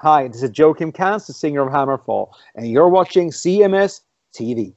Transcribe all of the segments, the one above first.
Hi, this is Joacim Cans, the singer of Hammerfall, and you're watching CMS TV.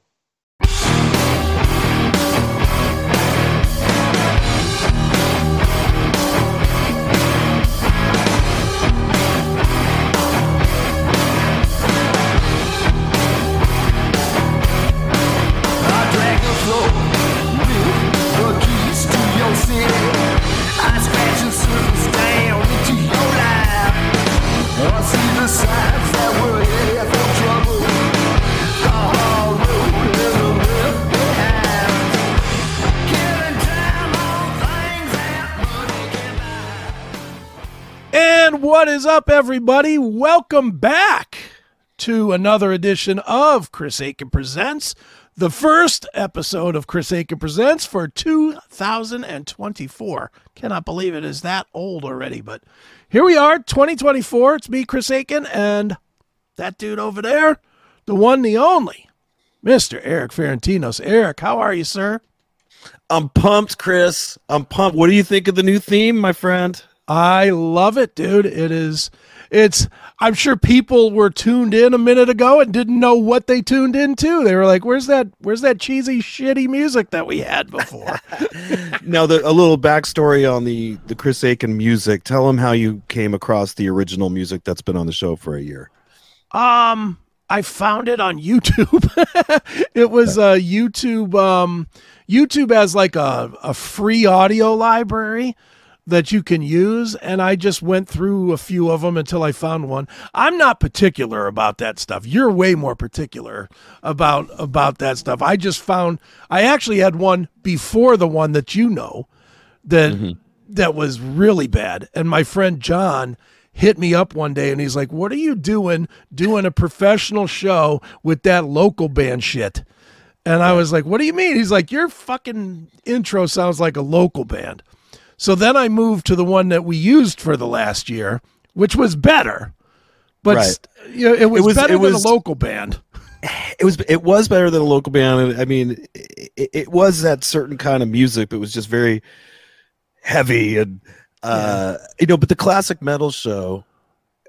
Is up, everybody? Welcome back to another edition of Chris Akin Presents, the first episode of Chris Akin Presents for 2024. Cannot believe it is that old already, but here we are, 2024. It's me, Chris Akin, and that dude over there, the one, the only, Mr. Erik Ferentinos. Erik, how are you, sir? I'm pumped, Chris. I'm pumped. What do you think of the new theme, my friend? I love it, dude. It is it's I'm sure people were tuned in a minute ago and didn't know what they tuned into. They were like, "Where's that where's that cheesy shitty music that we had before?" now, the, a little backstory on the the Chris Akin music. Tell them how you came across the original music that's been on the show for a year. um I found it on YouTube. it was uh YouTube um YouTube has like a a free audio library that you can use and I just went through a few of them until I found one. I'm not particular about that stuff. You're way more particular about about that stuff. I just found I actually had one before the one that you know that mm-hmm. that was really bad and my friend John hit me up one day and he's like, "What are you doing doing a professional show with that local band shit?" And I was like, "What do you mean?" He's like, "Your fucking intro sounds like a local band." So then I moved to the one that we used for the last year, which was better. But Right. st- you know, it was, was- better it than was- a local band. It was it was better than a local band. I mean, it, it was that certain kind of music, it was just very heavy and uh, you know. But the classic metal show,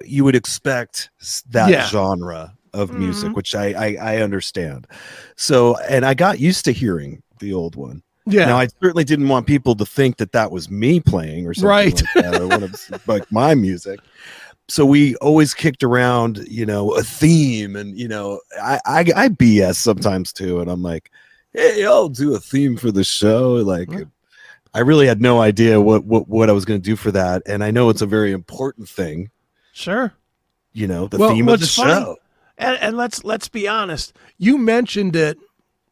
you would expect that Yeah. genre of music, Mhm. which I, I I understand. So, and I got used to hearing the old one. Yeah. Now, I certainly didn't want people to think that that was me playing or something Right. like that, or one of like my music. So we always kicked around, you know, a theme, and you know, I I, I BS sometimes too, and I'm like, hey, I'll do a theme for the show. Like. I really had no idea what what what I was going to do for that, and I know it's a very important thing, sure. you know, the Well, theme of the funny- show. And, and let's let's be honest. You mentioned it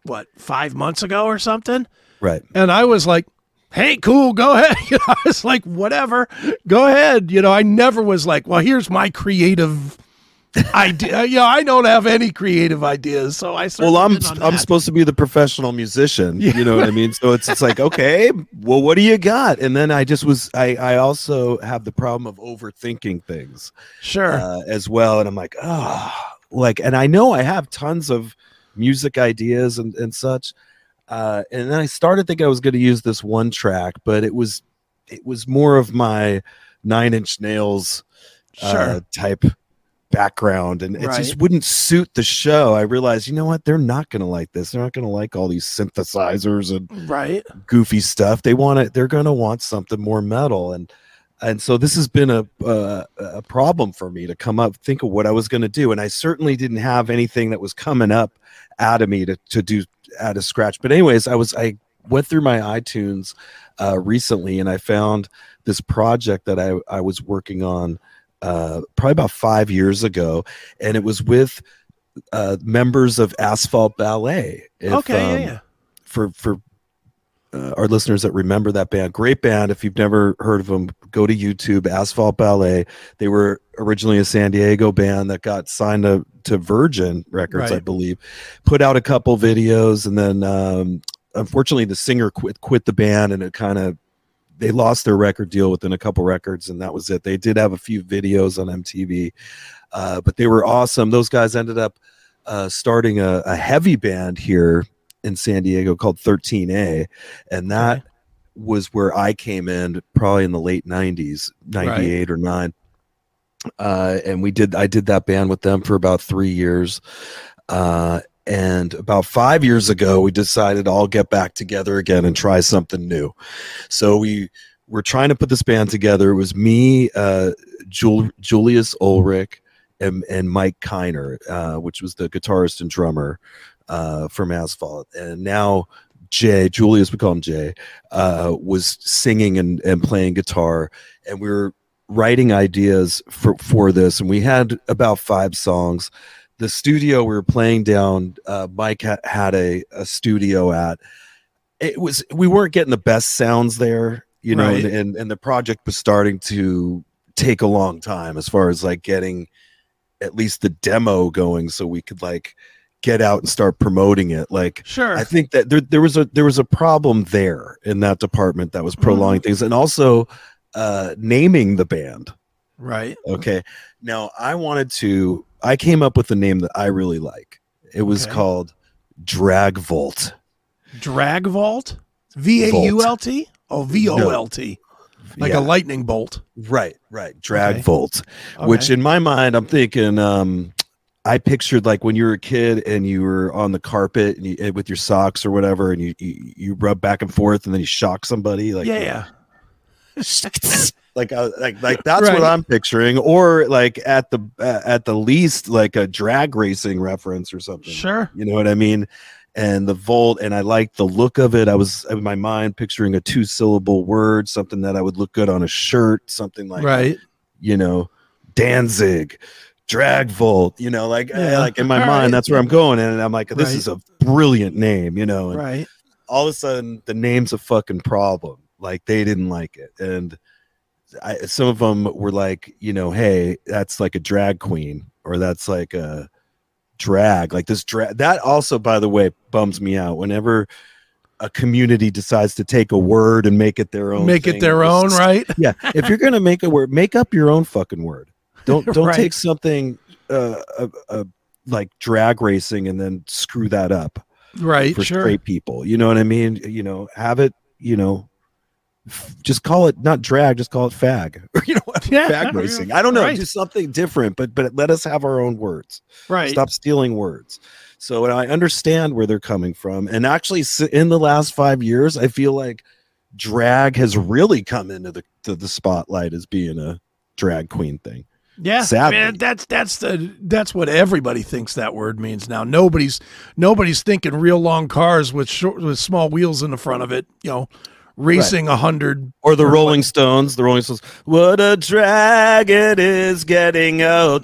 what, 5 months ago or something? Right. And I was like, hey, cool, go ahead. You know, I was like, whatever, go ahead. You know, I never was like, well, here's my creative idea. you know, I don't have any creative ideas. So I well i'm i'm supposed to be the professional musician Yeah. you know what i mean so it's it's like okay well what do you got and then i just was i i also have the problem of overthinking things Sure. uh, as well and i'm like oh like and i know i have tons of music ideas and and such uh and then i started thinking i was going to use this one track but it was it was more of my nine inch nails sure. uh, type background and it Right. just wouldn't suit the show i realized you know what they're not going to like this they're not going to like all these synthesizers and right. goofy stuff they want it they're going to want something more metal and and so this has been a uh, a problem for me to come up think of what i was going to do and i certainly didn't have anything that was coming up out of me to, to do out of scratch but anyways i was i went through my itunes uh, recently and i found this project that i i was working on uh, probably about five years ago and it was with uh, members of asphalt ballet If, okay. um, yeah. Yeah. for for uh, our listeners that remember that band, great band. If you've never heard of them, go to YouTube. Asphalt Ballet. They were originally a San Diego band that got signed to, to Virgin Records, I believe. Put out a couple videos, and then um, unfortunately the singer quit quit the band, and it kind of they lost their record deal within a couple records, and that was it. They did have a few videos on MTV, uh, but they were awesome. Those guys ended up uh, starting a, a heavy band here in San Diego called 13A, and that was where I came in probably in the late 90s, 98 or 9. uh, and we did. I did that band with them for about three years, uh, and about five years ago, we decided to all get back together again and try something new. So we were trying to put this band together. It was me, uh, Jul- Julius Ulrich, and, and Mike Kiner, uh, which was the guitarist and drummer uh, from Asphalt, and now. Jay, Julius, we call him Jay, uh, was singing and, and playing guitar, and we were writing ideas for, for this. And we had about five songs. The studio we were playing down, uh, Mike ha- had a, a studio at. It was we weren't getting the best sounds there, you know, Right. and, and and the project was starting to take a long time as far as like getting at least the demo going, so we could like get out and start promoting it. Like Sure. I think that there there was a there was a problem there in that department that was Mm. prolonging things, and also uh, naming the band. right. Okay, now I wanted to. I came up with a name that I really like. It was Okay. called Drag Vault. Drag Vault? V A U L T? Oh, V O L T. Like Yeah, a lightning bolt. right, right. Drag Okay. Volt. Which in my mind, I'm thinking. um I pictured like when you were a kid and you were on the carpet and you, eh, with your socks or whatever, and you, you you rub back and forth, and then you shock somebody. Like yeah, yeah. like uh, like like that's Right. what I'm picturing, or like at the uh, at the least like a drag racing reference or something. Sure. You know what I mean? And the volt, and I like the look of it. I was in my mind picturing a two syllable word, something that I would look good on a shirt, something like right. you know, Danzig, drag volt. You know, like eh, Yeah. like in my All mind, right. that's where I'm going, and I'm like, this Right. is a brilliant name. You know, and Right. all of a sudden the name's a fucking problem. Like they didn't like it, and I, some of them were like, you know, hey, that's like a drag queen, or that's like a drag. Like this drag. That also, by the way, bums me out. Whenever a community decides to take a word and make it their own, Make it their own, right? Yeah, if you're gonna make a word, make up your own fucking word. Don't don't Right. take something uh, uh, uh, like drag racing and then screw that up Right. for Sure. straight people. You know what I mean? You know, have it. You know, f- just call it not drag, just call it fag. Or you know what? Yeah, fag racing. I don't know. right. Do something different, but but let us have our own words. Right. Stop stealing words. So I understand where they're coming from. And actually, in the last five years, I feel like drag has really come into the to the spotlight as being a drag queen thing. Yeah, Sadly. man, that's that's the that's what everybody thinks that word means now. Nobody's nobody's thinking real long cars with short, with small wheels in the front of it. You know, racing a hundred. Or the Or Rolling Stones, the Rolling Stones. What a drag it is getting out.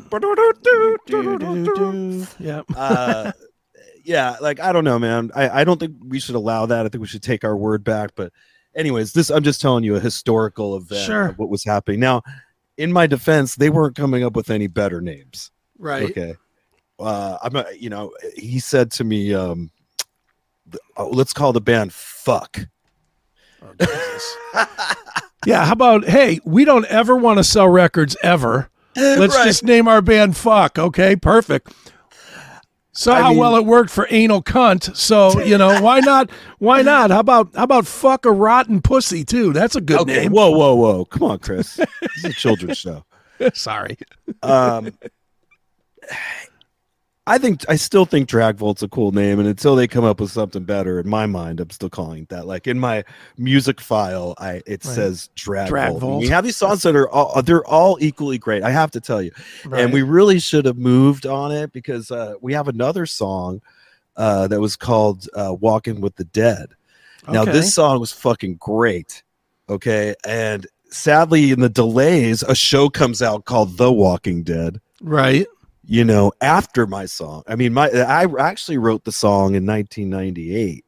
Yeah, uh, yeah, like I don't know, man. I, I don't think we should allow that. I think we should take our word back. But, anyways, this I'm just telling you a historical event Sure. of what was happening. Now, in my defense, they weren't coming up with any better names. right. Okay, uh, I'm not. You know, he said to me, um, th- oh, "Let's call the band Fuck." Oh, Jesus. yeah, how about hey, we don't ever want to sell records ever. Let's Right. just name our band Fuck. Okay, perfect. So I how mean- well it worked for anal cunt. So you know why not? Why not? How about how about fuck a rotten pussy too? That's a good Okay, name. whoa, whoa, whoa! Come on, Chris. this is a children's show. Sorry. um I think I still think Dragvolt's a cool name, and until they come up with something better, in my mind, I'm still calling it that. Like in my music file, I it Right. says Drag, Drag Volt. Volt. We have these songs that are all they're all equally great. I have to tell you, Right. and we really should have moved on it because uh, we have another song uh, that was called uh, "Walking with the Dead." Now Okay. this song was fucking great. Okay, and sadly, in the delays, a show comes out called The Walking Dead right. You know, after my song. I mean, my I actually wrote the song in 1998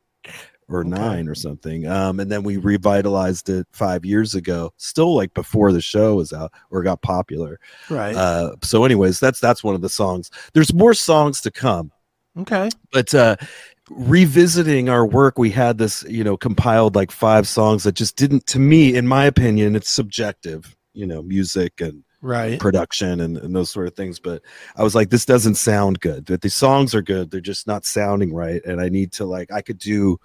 or Okay. 9 or something. Um and then we revitalized it 5 years ago, still like before the show was out or got popular. Right. Uh so anyways, that's that's one of the songs. There's more songs to come. okay. But uh revisiting our work, we had this, you know, compiled like five songs that just didn't to me in my opinion, it's subjective, you know, music and Right. production and, and those sort of things. But I was like, this doesn't sound good. That the songs are good, they're just not sounding right. And I need to like, I could do,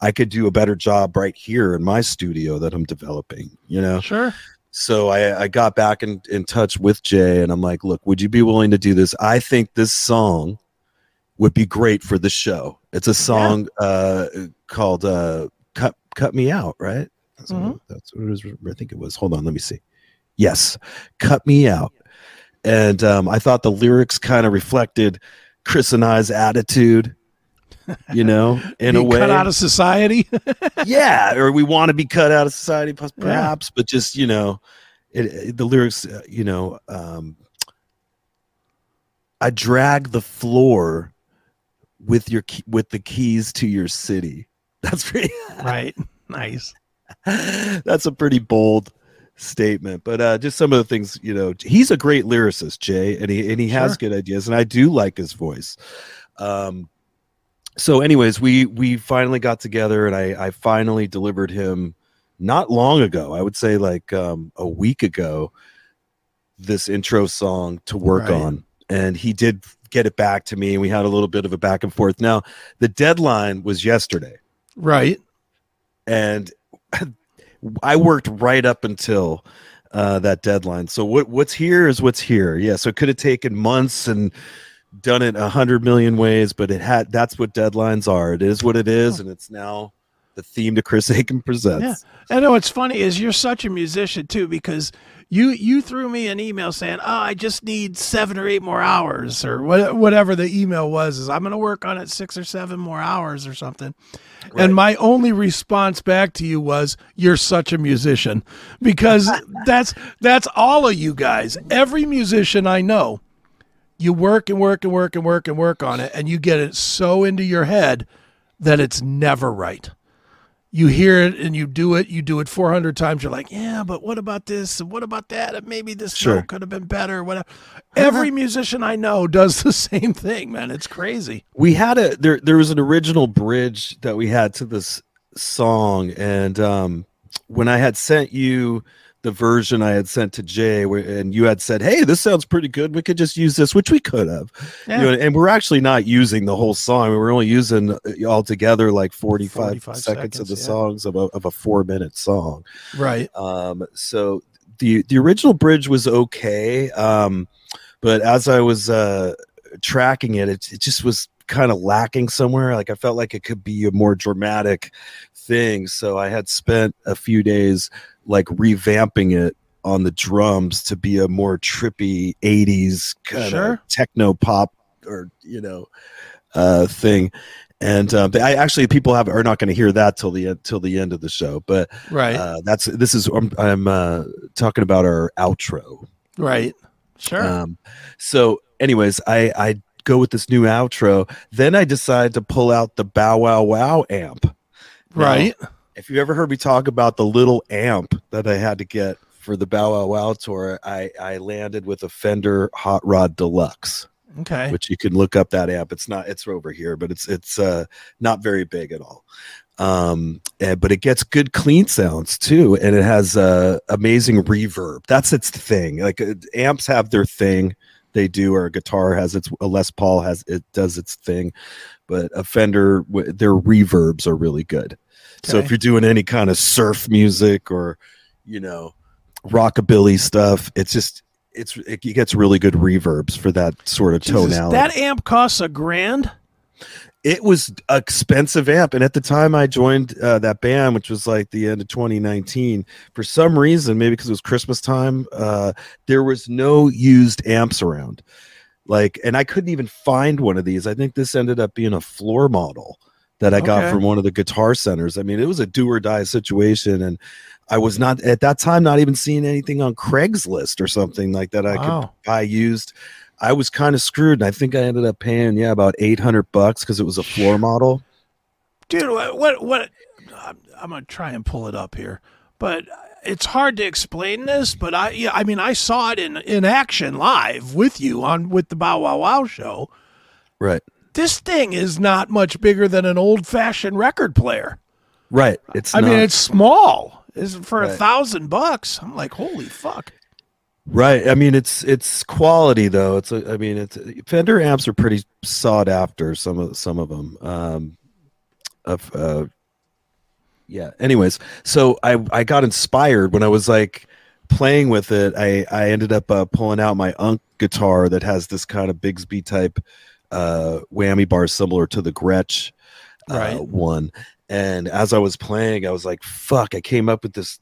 I could do a better job right here in my studio that I'm developing. You know, Sure. So I, I got back in, in touch with Jay and I'm like, look, would you be willing to do this? I think this song would be great for the show. It's a song uh, called uh, "Cut Cut Me Out," right? That's, Mhm. what, that's what it was. I think it was. Hold on, let me see. Yes, "Cut Me Out," and um, I thought the lyrics kind of reflected Chris and I's attitude. You know, in a way, cut out of society. yeah, or we want to be cut out of society, pers- Yeah. perhaps, but just you know, it, it- the lyrics, uh, you know, um, I drag the floor with your with the keys to your city. That's pretty. right. Nice. that's a pretty bold statement, but uh, just some of the things you know. He's a great lyricist, Jay, and he and he has Sure. good ideas, and I do like his voice. Um, so, anyways, we we finally got together, and I I finally delivered him not long ago. I would say like um, a week ago. This intro song to work Right. on, and he did get it back to me, and we had a little bit of a back and forth. Now, the deadline was yesterday Right. and I worked right up until uh, that deadline. So what what's here is what's here. Yeah. So it could have taken months and done it a hundred million ways, but it had. That's what deadlines are. It is what it is, and it's now the theme to Chris Akin presents. Yeah. I know what's funny is you're such a musician too because you you threw me an email saying, "Oh, I just need seven or eight more hours or what, whatever the email was. Is I'm going to work on it six or seven more hours or something." Right. And my only response back to you was, "You're such a musician," because that's that's all of you guys. Every musician I know, you work and work and work and work and work on it, and you get it so into your head that it's never right you hear it and you do it, you do it 400 times. You're like, yeah, but what about this? And what about that? And maybe this Sure. note could have been better. Whatever. Every musician I know does the same thing, man. It's crazy. we had a there there was an original bridge that we had to this song and um when i had sent you the version i had sent to jay where, and you had said hey this sounds pretty good we could just use this which we could have Yeah. you know, and we're actually not using the whole song We're only using uh, altogether like 45, 45 seconds, of the yeah. songs of a, of a four minute song right. um, so the the original bridge was okay, um, but as I was uh, tracking it, it, it just was kind of lacking somewhere. Like I felt like it could be a more dramatic thing. So I had spent a few days like revamping it on the drums to be a more trippy 80s kind of Sure. techno pop or you know uh thing and uh, but I actually people have are not going to hear that till the end till the end of the show but Right. uh, that's this is I'm, I'm uh, talking about our outro. right. Sure. Um, so, anyways, I I go with this new outro. Then I decide to pull out the Bow Wow Wow amp. Now, right. If you ever heard me talk about the little amp that I had to get for the Bow Wow Wow tour, I I landed with a Fender Hot Rod Deluxe, Okay. which you can look up that amp. It's not it's over here, but it's it's uh, not very big at all. Um, eh, but it gets good clean sounds too, and it has uh, amazing reverb. That's its thing. Like uh, amps have their thing, they do, or a guitar has its. A Les Paul has it does its thing, but a Fender, w- their reverbs are really good. So if you're doing any kind of surf music or, you know, rockabilly stuff, it's just it's it gets really good reverbs for that sort of Jesus, tonality. that amp costs a grand. it was expensive amp and at the time i joined uh, that band which was like the end of 2019 for some reason maybe because it was christmas time uh, there was no used amps around like and i couldn't even find one of these i think this ended up being a floor model that i got from one of the guitar centers i mean it was a do or die situation and i was not at that time not even seeing anything on craigslist or something like that i could Wow. buy used I was kind of screwed, and I think I ended up paying yeah about eight hundred bucks because it was a floor model. Dude, what, what, what I'm, I'm going to try and pull it up here, but it's hard to explain this, but I, yeah, I mean, I saw it in, in action live with you on, with the Bow Wow Wow show. Right, This thing is not much bigger than an old fashioned record player. right. It's I mean, it's small. Is for a Right. thousand bucks. I'm like, holy fuck. right. I mean, it's it's quality though. It's a, I mean, it's Fender amps are pretty sought after. Some of some of them. Um, of uh, yeah. Anyways, so I I got inspired when I was like playing with it, I I ended up uh, pulling out my Unk guitar that has this kind of Bigsby type uh, whammy bar similar to the Gretsch uh, Right. one. And as I was playing, I was like, "Fuck!" I came up with this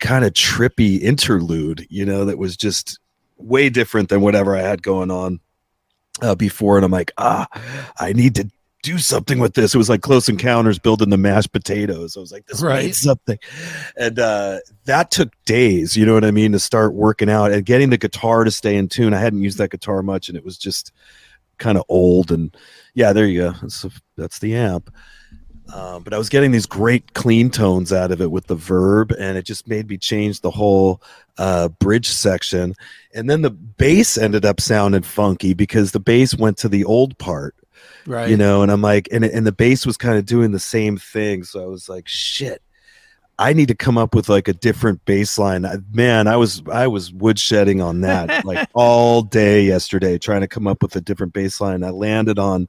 kind of trippy interlude, you know, that was just way different than whatever I had going on uh, before. And I'm like, ah, I need to do something with this. It was like Close Encounters building the mashed potatoes. I was like, this Right. needs something. And uh, that took days, you know what I mean, to start working out and getting the guitar to stay in tune. I hadn't used that guitar much and it was just kind of old. And yeah, there you go. That's, that's the amp. Um, but I was getting these great clean tones out of it with the verb, and it just made me change the whole uh, bridge section. And then the bass ended up sounding funky because the bass went to the old part, Right. you know. And I'm like, and and the bass was kind of doing the same thing. So I was like, shit, I need to come up with like a different baseline. I- Man, I was I was woodshedding on that like all day yesterday, trying to come up with a different baseline. I landed on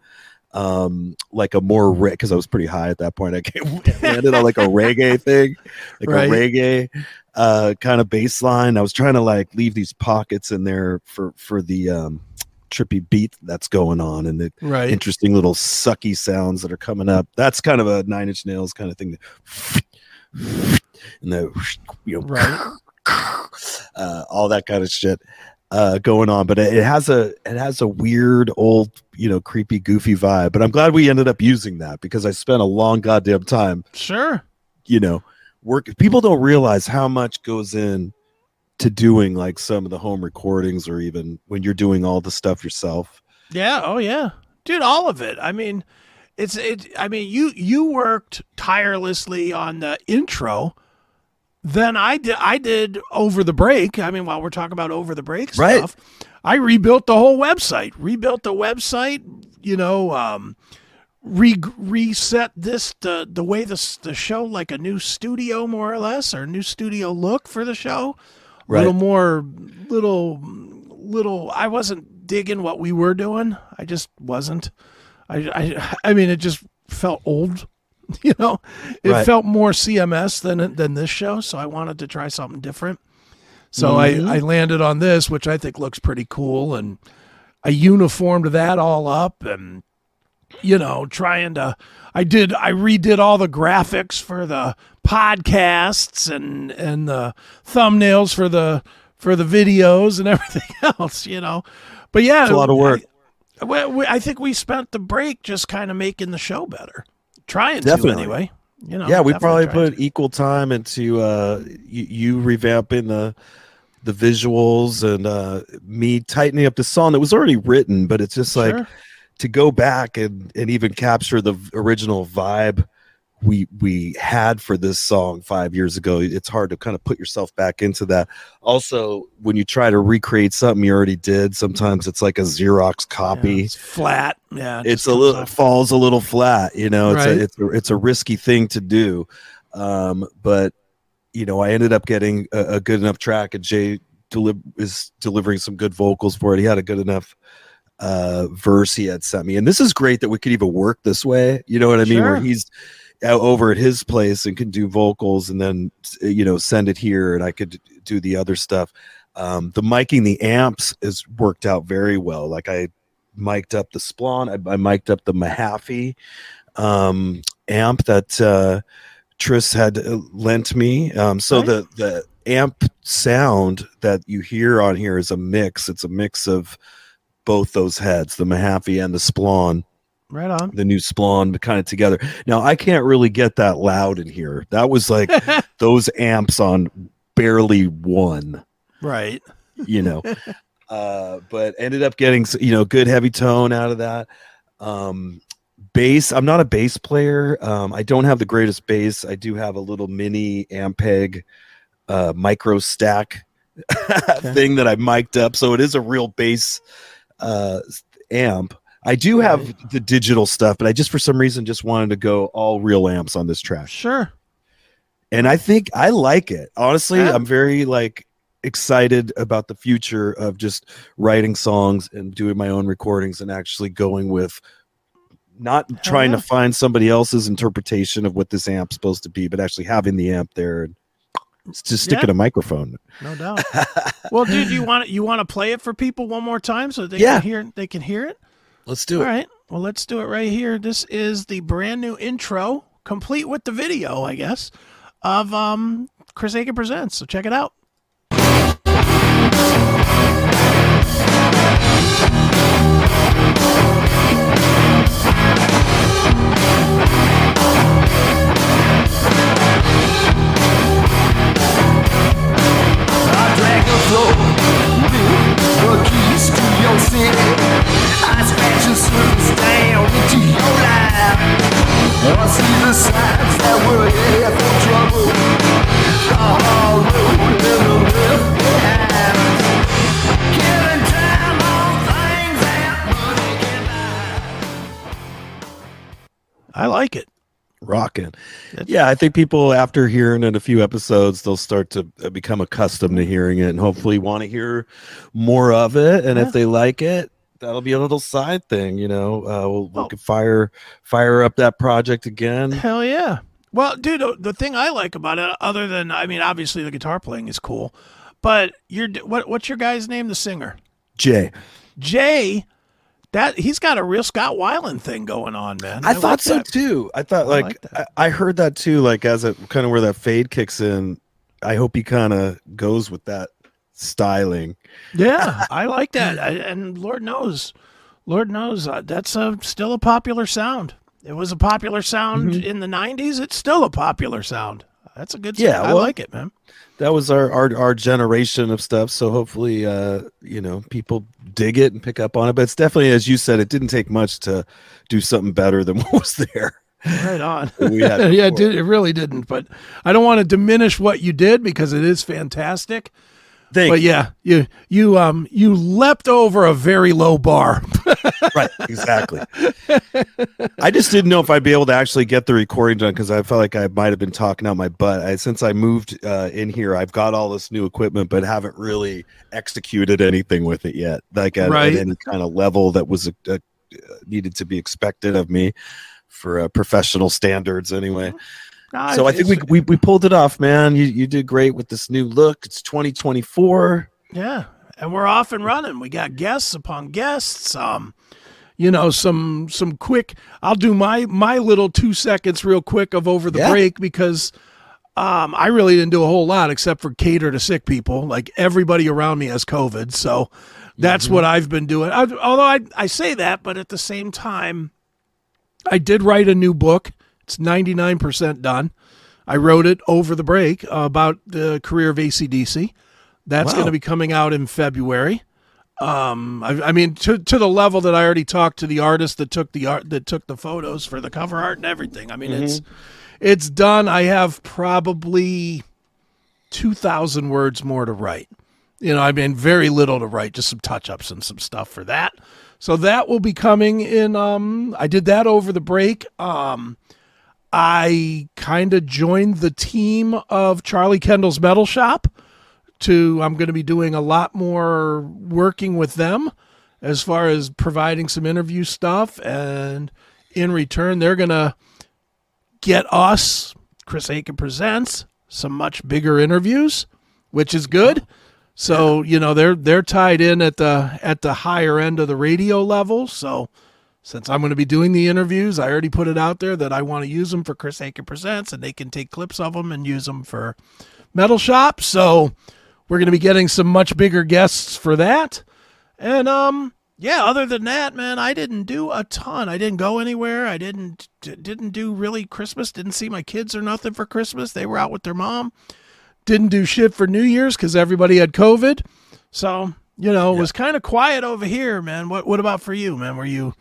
um like a more because I was pretty high at that point. I came, landed on like a reggae thing, like Right. a reggae uh kind of baseline. I was trying to like leave these pockets in there for for the um trippy beat that's going on and the Right. interesting little sucky sounds that are coming up. That's kind of a nine inch nails kind of thing. And the you know Right. uh, all that kind of shit uh, going on. But it it has a it has a weird old you know creepy goofy vibe. But I'm glad we ended up using that because I spent a long goddamn time Sure. you know work. People don't realize how much goes in to doing like some of the home recordings or even when you're doing all the stuff yourself. Yeah. Oh yeah, dude. All of it. I mean, it's it. I mean, you you worked tirelessly on the intro. Then I did. I did over the break. I mean, while we're talking about over the break Right. stuff, I rebuilt the whole website. Rebuilt the website. You know, um, re- reset this the the way the the show like a new studio more or less or new studio look for the show. A Right. little more, little, little. I wasn't digging what we were doing. I just wasn't. I, I, I mean, it just felt old. You know, it Right. felt more CMS than than this show. So I wanted to try something different. So Mhm. I, I landed on this, which I think looks pretty cool, and I uniformed that all up, and you know, trying to. I did. I redid all the graphics for the podcasts and and the thumbnails for the for the videos and everything else. You know, but yeah, It's a lot of work. I, well, we- I think we spent the break just kind of making the show better, trying Definitely. to anyway. You know, yeah, we probably put equal time into uh, you, you revamping the the visuals and uh, me tightening up the song that was already written, but it's just like Sure. to go back and, and even capture the original vibe we we had for this song five years ago. It's hard to kind of put yourself back into that. Also, when you try to recreate something you already did, sometimes it's like a Xerox Yeah, copy it's flat. Yeah, it it's a little off. falls a little flat you know it's Right. a it's a it's a risky thing to do um but you know i ended up getting a, a good enough track and jay deli- is delivering some good vocals for it he had a good enough uh verse he had sent me and this is great that we could even work this way you know what i mean where he's over at his place and can do vocals and then you know send it here and i could do the other stuff um the miking the amps has worked out very well like i mic'd up the Splawn. I, I mic'd up the Mahaffey um, amp that uh, Tris had uh, lent me. Um, so Right. the the amp sound that you hear on here is a mix. It's a mix of both those heads, the Mahaffey and the Splawn, right on. the new Splawn, kind of together. Now I can't really get that loud in here. That was like those amps on barely one right. you know uh but ended up getting you know good heavy tone out of that um bass i'm not a bass player um i don't have the greatest bass i do have a little mini ampeg uh micro stack thing that i mic'd up so it is a real bass uh amp i do have Right. the digital stuff but i just for some reason just wanted to go all real amps on this track Sure. and I think I like it. Honestly, Yeah. I'm very like excited about the future of just writing songs and doing my own recordings and actually going with not Hell trying yeah. to find somebody else's interpretation of what this amp's supposed to be, but actually having the amp there and just stick Yeah. a microphone. No doubt. well, dude, you want you want to play it for people one more time so they Yeah. can hear they can hear it. Let's do it. All right. Well, let's do it right here. This is the brand new intro, complete with the video, I guess, of um Chris Akin presents. So check it out. I drag the floor, the keys to your city. I scratch the surface down into your life. I see the signs that we're here for trouble. The hard road and the left behind. Killing time on things that money can buy. I like it. Rocking. Yeah, I think people after hearing it a few episodes, they'll start to uh, become accustomed to hearing it and hopefully want to hear more of it. And Yeah. if they like it, that'll be a little side thing, you know. Uh, we'll, we Oh. fire fire up that project again. Hell yeah. Well, dude, uh, the thing I like about it, other than I mean, obviously the guitar playing is cool, but you're what? What's your guy's name? The singer, Jay, Jay. That he's got a real Scott Weiland thing going on, man. I, like thought so that. too. I thought I like, like I. I heard that too. Like as it kind of where that fade kicks in. I hope he kind of goes with that styling. Yeah, I like that, I, and Lord knows, Lord knows uh, that's a, still a popular sound. It was a popular sound Mm-hmm. in the '90s. It's still a popular sound. That's a good. Yeah, I like it, man. that was our, our our generation of stuff so hopefully uh you know people dig it and pick up on it but it's definitely as you said it didn't take much to do something better than what was there Right on. yeah, it, did, it really didn't. But I don't want to diminish what you did because it is fantastic. Thank But you. yeah, you you um you leapt over a very low bar. right exactly i just didn't know if i'd be able to actually get the recording done because i felt like i might have been talking out my butt I, since i moved uh, in here i've got all this new equipment but haven't really executed anything with it yet like at, Right. at any kind of level that was uh, uh, needed to be expected of me for uh, professional standards anyway So I think we, we we pulled it off, man. You you did great with this new look. It's 2024. Yeah, and we're off and running. We got guests upon guests. Um, you know, some some quick. I'll do my my little two seconds real quick of over the Yeah. break because um, I really didn't do a whole lot except for cater to sick people. Like everybody around me has COVID, so that's what I've been doing. I, although I I say that, but at the same time, I did write a new book. It's ninety nine percent done. I wrote it over the break about the career of ACDC. That's Wow. going to be coming out in February. Um, I, I mean, to to the level that I already talked to the artist that took the art that took the photos for the cover art and everything. I mean, it's it's done. I have probably two thousand words more to write. You know, I mean, very little to write, just some touch ups and some stuff for that. So that will be coming in. Um, I did that over the break. Um, I kind of joined the team of Charlie Kendall's Metal Shop. To I'm going to be doing a lot more working with them as far as providing some interview stuff, and in return, they're going to get us Chris Akin presents some much bigger interviews, which is good. So you know they're they're tied in at the at the higher end of the radio level. So since I'm going to be doing the interviews, I already put it out there that I want to use them for Chris Akin presents, and they can take clips of them and use them for Metal Shop. So we're going to be getting some much bigger guests for that. And um yeah, other than that, man, I didn't do a ton. I didn't go anywhere. I didn't d- didn't do really Christmas. Didn't see my kids or nothing for Christmas. They were out with their mom. Didn't do shit for New Year's cuz everybody had COVID. So, you know, it was kind of quiet over here, man. What what about for you, man? Were you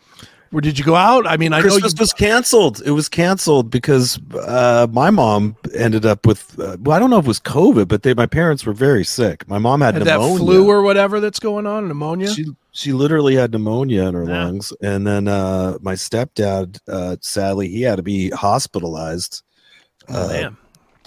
where did you go out? I mean, I know you Christmas was canceled. It was canceled because uh, my mom ended up with. Uh, well, I don't know if it was COVID, but they, my parents were very sick. My mom had, had that pneumonia. flu or whatever that's going on, pneumonia. She she literally had pneumonia in her Yeah. lungs, and then uh, my stepdad, uh, sadly, he had to be hospitalized. oh, uh, damn.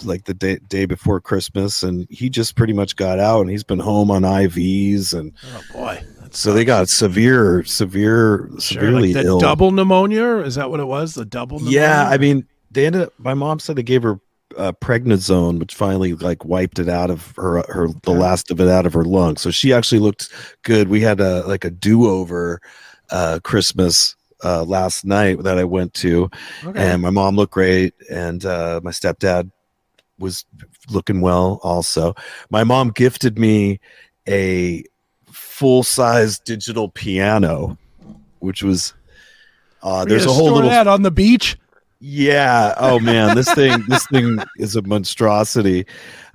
like the day day before Christmas, and he just pretty much got out, and he's been home on IVs, and Oh boy. So they got severe, severe, sure, severely like the ill. double pneumonia. Is that what it was? The double pneumonia? yeah, I mean, they ended up. My mom said they gave her uh, prednisone, which finally like wiped it out of her her the last of it out of her lungs. So she actually looked good. We had a like a do over uh, Christmas uh, last night that I went to, Okay. and my mom looked great, and uh, my stepdad was looking well also. My mom gifted me a full size digital piano, which was uh, there's a whole little that on the beach. yeah. Oh man, this thing this thing is a monstrosity.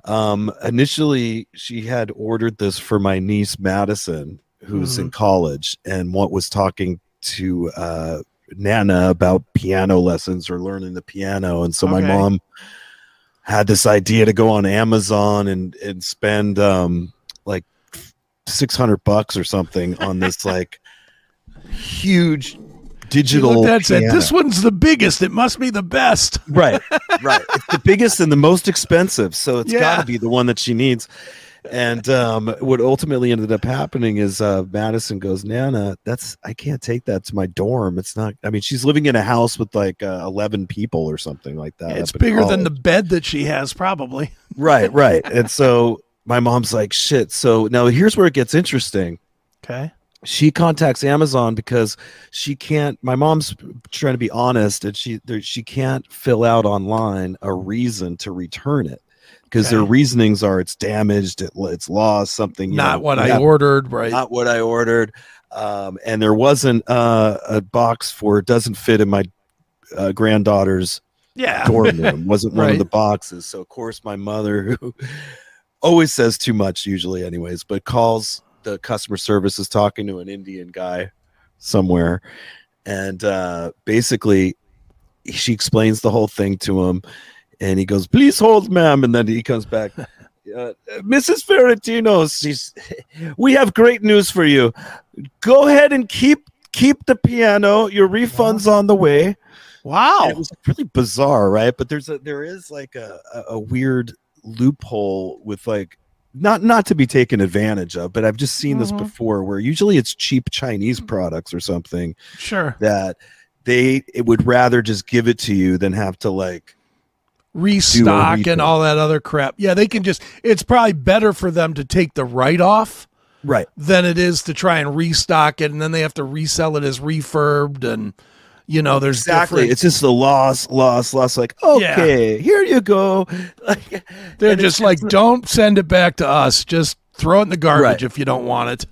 Um initially she had ordered this for my niece Madison who's in college and what was talking to uh Nana about piano lessons or learning the piano and so my mom had this idea to go on Amazon and and spend um like 600 bucks or something on this like huge digital at it said, "This one's the biggest. It must be the best." right right it's the biggest and the most expensive so it's Yeah. got to be the one that she needs and um, what ultimately ended up happening is uh, madison goes nana that's i can't take that to my dorm it's not i mean she's living in a house with like uh, 11 people or something like that it's bigger than the bed that she has, probably. right right and so my mom's like shit so now here's where it gets interesting Okay. she contacts Amazon because she can't. My mom's trying to be honest, and she there, she can't fill out online a reason to return it because their reasonings are it's damaged, it, it's lost, something. you Not know, what I ordered, right? Not what I ordered, um, and there wasn't uh, a box for it doesn't fit in my uh, granddaughter's yeah. dorm room. Wasn't one Right. of the boxes. So of course my mother, who always says too much, usually anyways, but calls the customer service is talking to an Indian guy somewhere, and uh, basically she explains the whole thing to him, and he goes, "Please hold, ma'am," and then he comes back. Uh, Mrs. Ferrentino, she's, we have great news for you. Go ahead and keep keep the piano. Your refund's on the way. And Wow. it was really bizarre, right? But there's a there is like a, a, a weird loophole with like not not to be taken advantage of, but I've just seen Mhm. this before where usually it's cheap Chinese products or something Sure. that they it would rather just give it to you than have to like Restock and all that other crap. Yeah, they can just. It's probably better for them to take the write off right than it is to try and restock it, and then they have to resell it as refurbed, and you know, there's exactly different- it's just the loss loss loss like okay here you go like They're just like, don't send it back to us. Just throw it in the garbage Right. if you don't want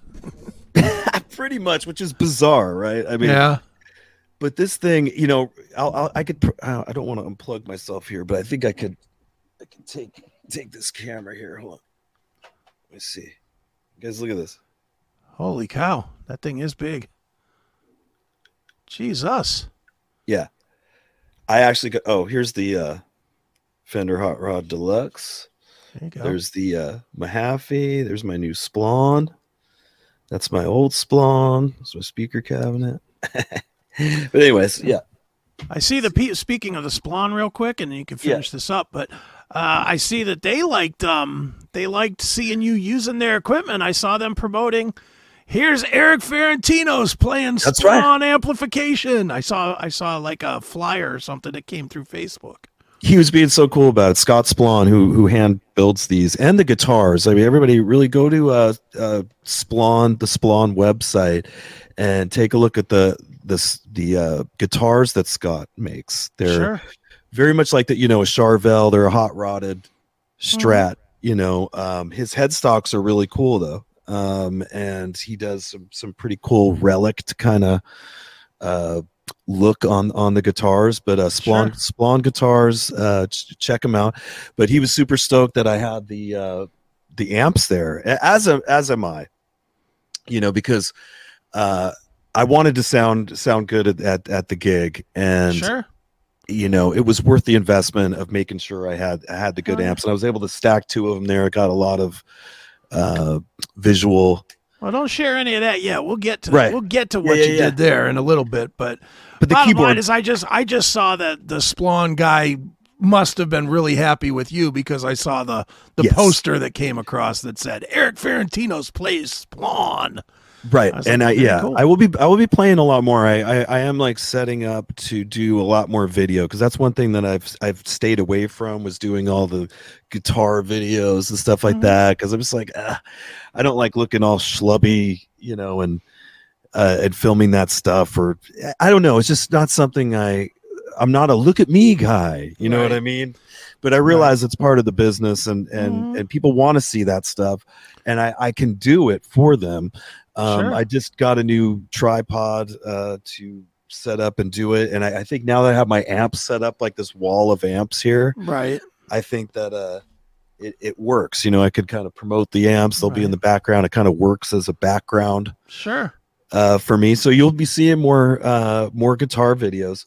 it. pretty much which is bizarre right i mean yeah. but this thing, you know, I'll, I'll I could pr- I don't want to unplug myself here, but I think I could I can take take this camera here. Hold on. Let me see. Guys, look at this. Holy cow, that thing is big. Jesus. Yeah. I actually got oh, here's the uh Fender Hot Rod Deluxe. There you go. There's the uh Mahaffey, there's my new Splawn. That's my old Splawn. That's my speaker cabinet. but anyways, yeah. I see the pe- speaking of the Splawn real quick, and you can Yeah. finish this up. But uh, I see that they liked um they liked seeing you using their equipment. I saw them promoting. Here's Erik Ferentinos playing That's Splawn right. amplification. I saw I saw like a flyer or something that came through Facebook. he was being so cool about it. Scott Splawn, who who hand builds these and the guitars. I mean, everybody really go to uh, uh Splawn, the Splawn website, and take a look at the this the uh, guitars that Scott makes. They're Sure. very much like that. You know, a Charvel. They're a hot rodded Strat. You know, um, his headstocks are really cool though, um, and he does some some pretty cool relict kind of uh look on on the guitars but uh splawn Sure. splawn guitars uh ch- check him out but he was super stoked that i had the uh the amps there as a as am i you know because uh i wanted to sound sound good at at, at the gig and sure. you know it was worth the investment of making sure i had i had the good amps and i was able to stack two of them there i got a lot of uh visual Well, don't share any of that yet. We'll get to Right. we'll get to what yeah, you yeah. did there in a little bit. But but the bottom line keyboard is, I just I just saw that the Splawn guy must have been really happy with you because I saw the the Yes. poster that came across that said Erik Ferentinos plays Splawn. Right I and like, i yeah cool. i will be i will be playing a lot more i i, I am like setting up to do a lot more video because that's one thing that i've i've stayed away from was doing all the guitar videos and stuff like Mhm. that because i'm just like ah, i don't like looking all schlubby you know and uh and filming that stuff or i don't know it's just not something i i'm not a look at me guy you know what i mean but i realize it's part of the business and and Mhm. and people want to see that stuff and i i can do it for them um, Sure. I just got a new tripod uh, to set up and do it, and I, I think now that I have my amps set up like this wall of amps here, Right. I think that uh, it, it works. You know, I could kind of promote the amps; they'll be in the background. It kind of works as a background Sure. uh, for me. So you'll be seeing more uh, more guitar videos.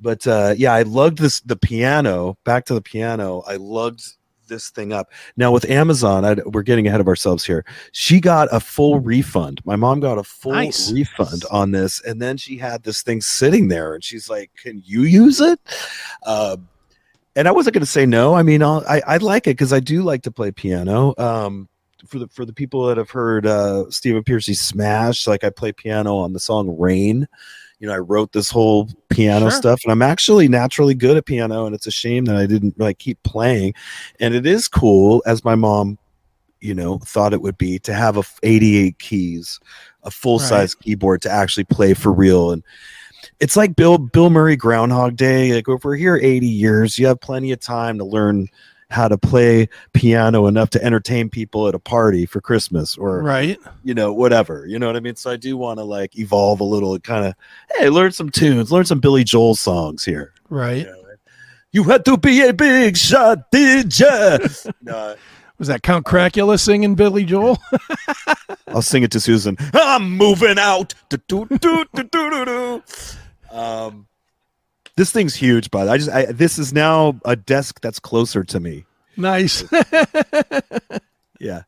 But uh, yeah, I lugged this the piano back to the piano. I lugged this thing up. Now with Amazon, I, we're getting ahead of ourselves here. She got a full refund. My mom got a full Nice. refund on this, and then she had this thing sitting there, and she's like, "Can you use it?" Um, and I wasn't going to say no. I mean, I'll, I I like it because I do like to play piano. Um, for the for the people that have heard uh, Stephen Pearcy smash, like I play piano on the song "Rain." You know, I wrote this whole piano Sure. stuff, and I'm actually naturally good at piano, and it's a shame that I didn't like keep playing. And it is cool, as my mom, you know, thought it would be to have a 88 keys, a full size keyboard to actually play for real. And it's like Bill Bill Murray Groundhog Day. Like if we're here 80 years, you have plenty of time to learn how to play piano enough to entertain people at a party for Christmas or Right. you know whatever. You know what I mean? So I do want to like evolve a little and kind of hey, learn some tunes, learn some Billy Joel songs here. Right. You, know? You had to be a big shot, did ya? no, Was that Count Cracula singing Billy Joel? I'll sing it to Susan. I'm moving out. Do, do, do. Um, this thing's huge, but I just I, this is now a desk that's closer to me. nice. Yeah.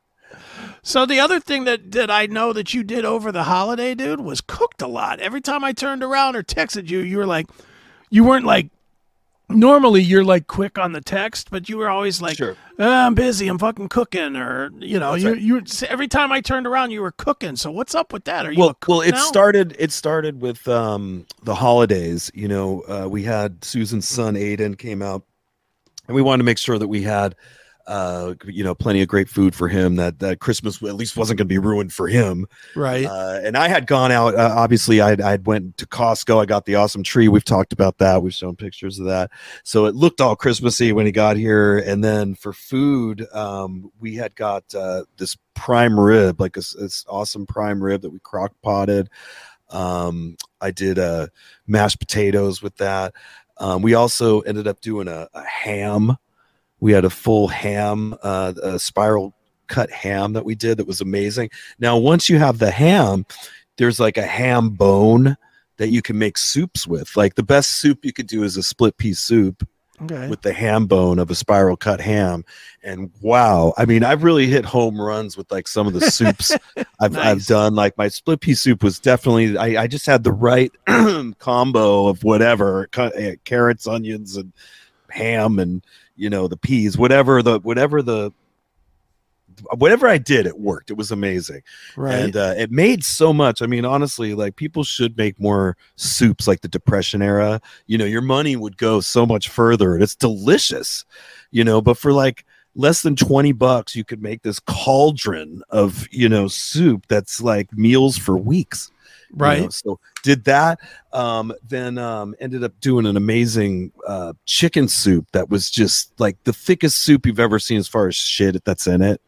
So the other thing that that I know that you did over the holiday, dude, was cooked a lot. Every time I turned around or texted you, you were like, you weren't like. Normally, you're like quick on the text, but you were always like, Sure. "Ah, "I'm busy, I'm fucking cooking," or you know, you right. you every time I turned around, you were cooking. So what's up with that? Are you Well, well, it now? started. It started with um, the holidays. You know, uh, we had Susan's son Aiden came out, and we wanted to make sure that we had, uh, you know, plenty of great food for him. That that Christmas at least wasn't going to be ruined for him. right. Uh, and I had gone out. Uh, obviously, I I went to Costco. I got the awesome tree. We've talked about that. We've shown pictures of that. So it looked all Christmassy when he got here. And then for food, um, we had got uh, this prime rib, like this, this awesome prime rib that we crock potted. Um, I did uh, mashed potatoes with that. Um, we also ended up doing a, a ham. We had a full ham, uh, a spiral cut ham that we did that was amazing. Now, once you have the ham, there's like a ham bone that you can make soups with. Like the best soup you could do is a split pea soup okay. with the ham bone of a spiral cut ham. And wow, I mean, I've really hit home runs with like some of the soups I've, I've done. Like my split pea soup was definitely, I, I just had the right combo of whatever eh, carrots, onions, and ham, and you know the peas, whatever the whatever the whatever I did, it worked. It was amazing right. and uh, it made so much i mean honestly like people should make more soups like the depression era you know your money would go so much further and it's delicious you know but for like less than 20 bucks you could make this cauldron of you know soup that's like meals for weeks you right. know, so did that um then um ended up doing an amazing uh chicken soup that was just like the thickest soup you've ever seen as far as shit that's in it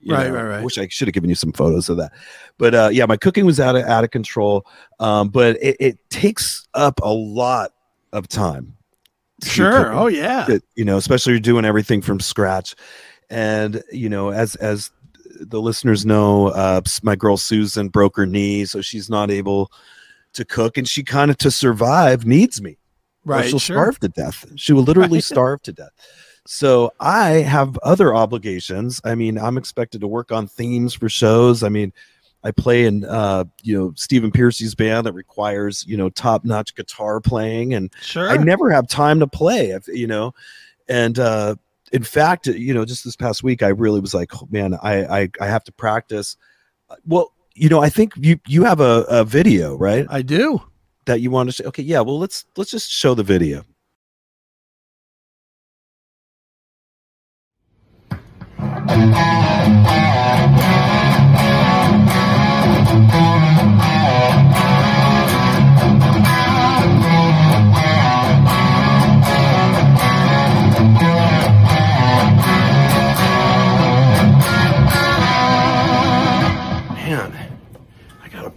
You Right, know, right, right. I wish I should have given you some photos of that. But uh yeah, my cooking was out of out of control. Um, but it, it takes up a lot of time. Sure. Oh yeah. that, you know especially you're doing everything from scratch and you know as as the listeners know uh my girl susan broke her knee so she's not able to cook and she kind of to survive needs me Right. she'll Sure. starve to death she will literally Right. starve to death so i have other obligations i mean i'm expected to work on themes for shows i mean i play in uh you know stephen pearcy's band that requires you know top-notch guitar playing and Sure. I never have time to play, you know. And uh, in fact, uh, you know, just this past week, I really was like, oh, man, I, I I have to practice. Uh, well, you know, I think you you have a, a video, right? I do. That you want to say. Okay, yeah. Well, let's let's just show the video.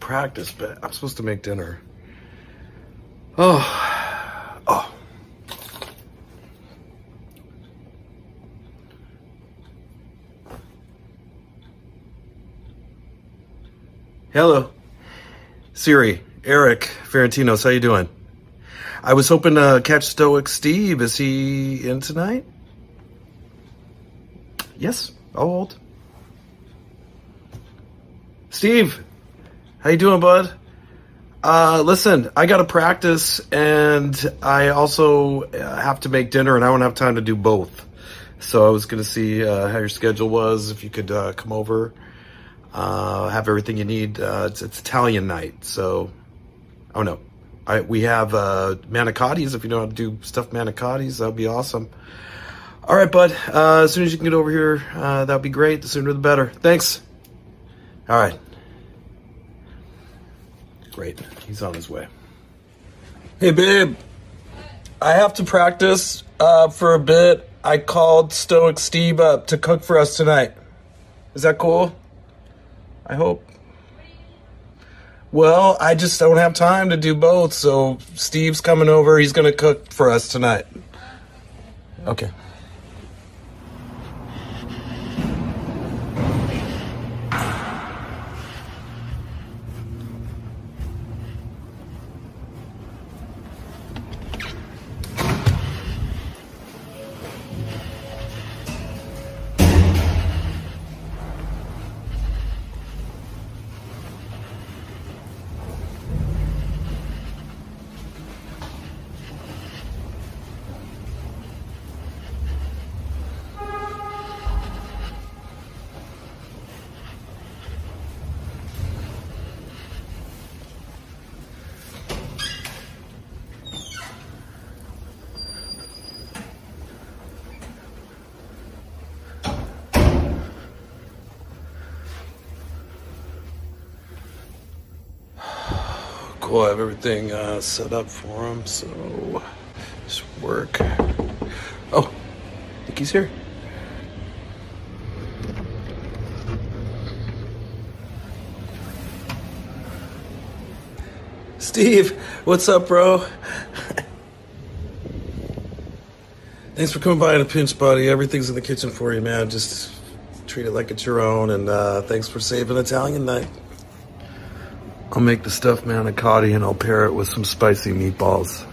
Practice, but I'm supposed to make dinner. Oh, oh. Hello, Siri, Erik, Ferentinos, how you doing? I was hoping to catch Stoic Steve. Is he in tonight? Yes, hold. Steve, how you doing, bud? Uh, listen, I got to practice, and I also uh, have to make dinner, and I don't have time to do both. So I was gonna see uh, how your schedule was, if you could uh, come over, uh, have everything you need. Uh, it's, it's Italian night, so oh no, I we have uh, manicottis. If you know how to do stuffed manicottis, that'd be awesome. All right, bud. As soon as you can get over here, uh, that'd be great. The sooner the better. Thanks. All right. Great. He's on his way. Hey, babe. I have to practice uh, for a bit. I called Stoic Steve up to cook for us tonight. Is that cool? I hope. Well, I just don't have time to do both, so Steve's coming over. He's going to cook for us tonight. Okay. I have everything uh, set up for him, so just work. Oh, he's here. Steve, what's up, bro? Thanks for coming by in a pinch, buddy. Everything's in the kitchen for you, man. Just treat it like it's your own, and uh, thanks for saving Italian night. I'll make the stuffed manicotti and I'll pair it with some spicy meatballs.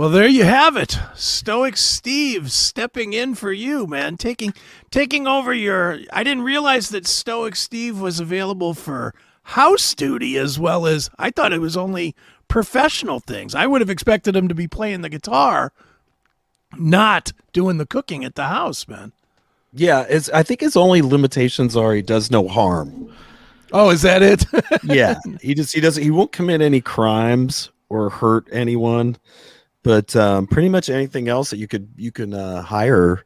Well, there you have it. Stoic Steve stepping in for you, man. Taking taking over your I didn't realize that Stoic Steve was available for house duty as well as I thought it was only professional things. I would have expected him to be playing the guitar, not doing the cooking at the house, man. Yeah, it's, I think his only limitations are he does no harm. Oh, is that it? yeah, he just he doesn't he won't commit any crimes or hurt anyone, but um, pretty much anything else that you could you can uh, hire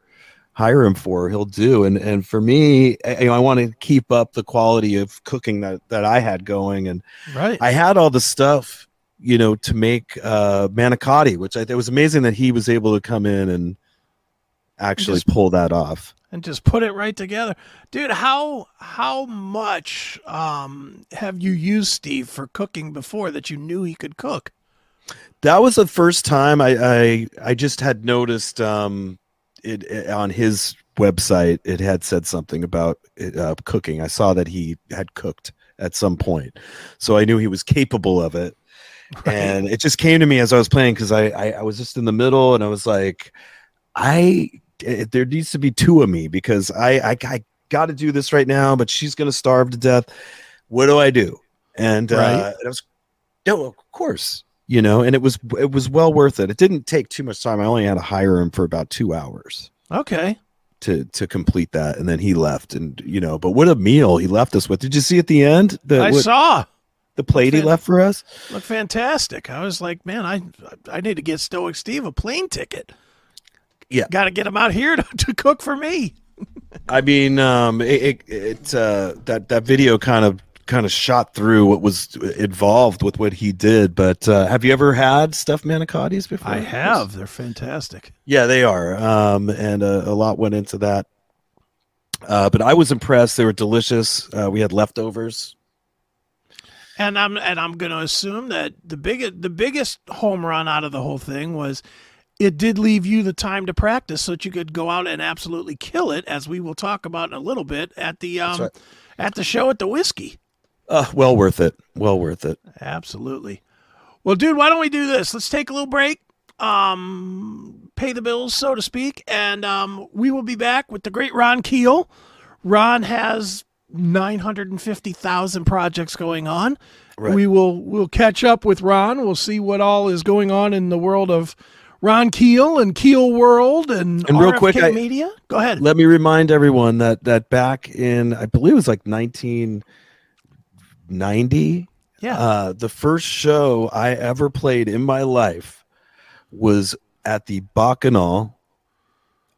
hire him for he'll do and and for me I, you know, I want to keep up the quality of cooking that that I had going and right. I had all the stuff you know to make uh manicotti which I it was amazing that he was able to come in and actually Just- pull that off and just put it right together. Dude, how how much um have you used Steve for cooking before that you knew he could cook? That was the first time I I, I just had noticed um it, it- on his website it had said something about it, uh, cooking. I saw that he had cooked at some point, so I knew he was capable of it. And it just came to me as I was playing because I, I I was just in the middle and I was like, I eh, there needs to be two of me because I I, I got to do this right now, but she's gonna starve to death. What do I do? And Right. uh, and I was no, of course, you know, and it was it was well worth it. It didn't take too much time. I only had to hire him for about two hours Okay. to to complete that, and then he left. And you know, but what a meal he left us with! Did you see at the end the I what- saw. the plate he fan- left for us? Looked fantastic. I was like, man, I I need to get Stoic Steve a plane ticket. Yeah. Got to get him out here to, to cook for me. I mean, um, it, it, it uh, that that video kind of kind of shot through what was involved with what he did. But uh, have you ever had stuffed manicottis before? I have. They're fantastic. Yeah, they are. Um, and uh, a lot went into that. Uh, but I was impressed. They were delicious. Uh, we had leftovers. And I'm and I'm going to assume that the biggest the biggest home run out of the whole thing was it did leave you the time to practice so that you could go out and absolutely kill it as we will talk about in a little bit at the um right. at the show at the whiskey. Uh, well worth it. Well worth it. Absolutely. Well, dude, why don't we do this? Let's take a little break, um, pay the bills, so to speak, and um, we will be back with the great Ron Keel. Ron has 950,000 projects going on. Right. We will we'll catch up with Ron. We'll see what all is going on in the world of Ron Keel and Keel World and, And real RFK quick, I- Media. Go ahead. Let me remind everyone that that back in I believe it was like 1990, yeah. uh, the first show I ever played in my life was at the Bacchanal,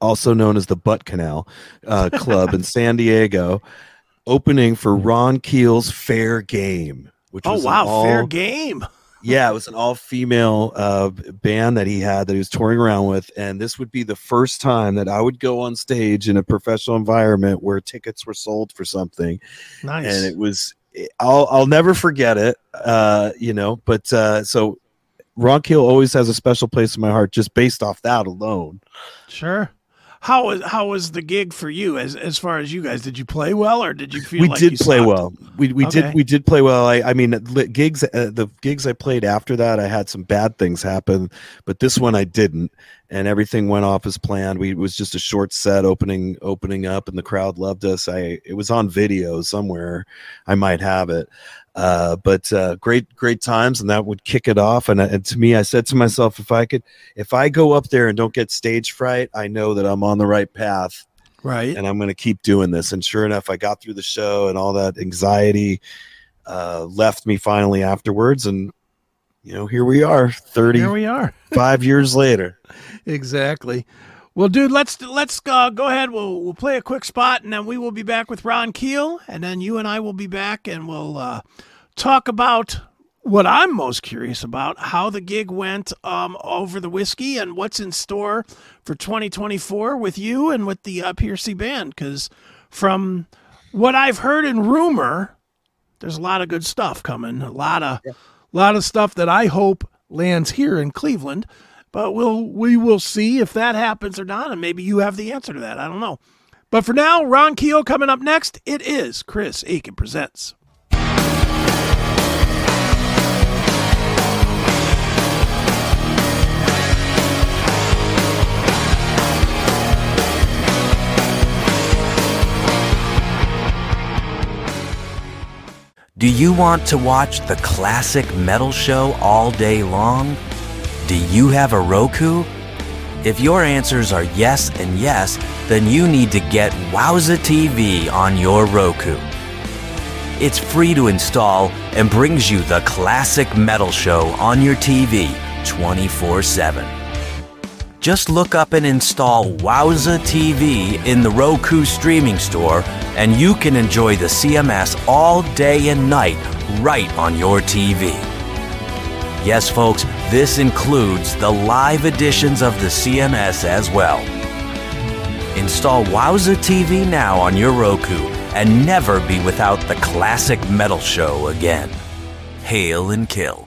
also known as the Butt Canal uh, Club in San Diego, opening for Ron Keel's Fair Game. Which oh wow, all- fair game. yeah, it was an all-female uh, band that he had that he was touring around with, and this would be the first time that I would go on stage in a professional environment where tickets were sold for something, Nice. and it was. I'll I'll never forget it. Uh, you know, but uh, so Ron Keel always has a special place in my heart just based off that alone. Sure. How was how was the gig for you as as far as you guys? Did you play well or did you feel like we like did play well. We we Okay. did we did play well. I I mean gigs uh, the gigs I played after that I had some bad things happen, but this one I didn't and everything went off as planned. We it was just a short set opening opening up and the crowd loved us. I it was on video somewhere. I might have it. Uh, but uh, great, great times, and that would kick it off. And, uh, and to me, I said to myself, if I could, if I go up there and don't get stage fright, I know that I'm on the right path Right. and I'm going to keep doing this. And sure enough, I got through the show, and all that anxiety uh, left me finally afterwards. And you know, here we are, thirty, Here we are. five years later. Exactly. Well, dude, let's let's uh, go ahead. We'll we'll play a quick spot, and then we will be back with Ron Keel, and then you and I will be back, and we'll uh, talk about what I'm most curious about: how the gig went um, over the whiskey, and what's in store for 2024 with you and with the uh, PRC band. Because from what I've heard and rumor, there's a lot of good stuff coming. A lot of lot of stuff that I hope lands here in Cleveland. But we'll we will see if that happens or not, and maybe you have the answer to that. I don't know. But for now, Ron Keel coming up next. It is Chris Akin presents. Do you want to watch the classic metal show all day long? Do you have a Roku? If your answers are yes and yes, then you need to get Wowza TV on your Roku. It's free to install and brings you the classic metal show on your TV 24 7. Just look up and install Wowza TV in the Roku streaming store, and you can enjoy the CMS all day and night right on your TV. Yes, folks, this includes the live editions of the CMS as well. Install Wowza TV now on your Roku and never be without the classic metal show again. Hail and kill.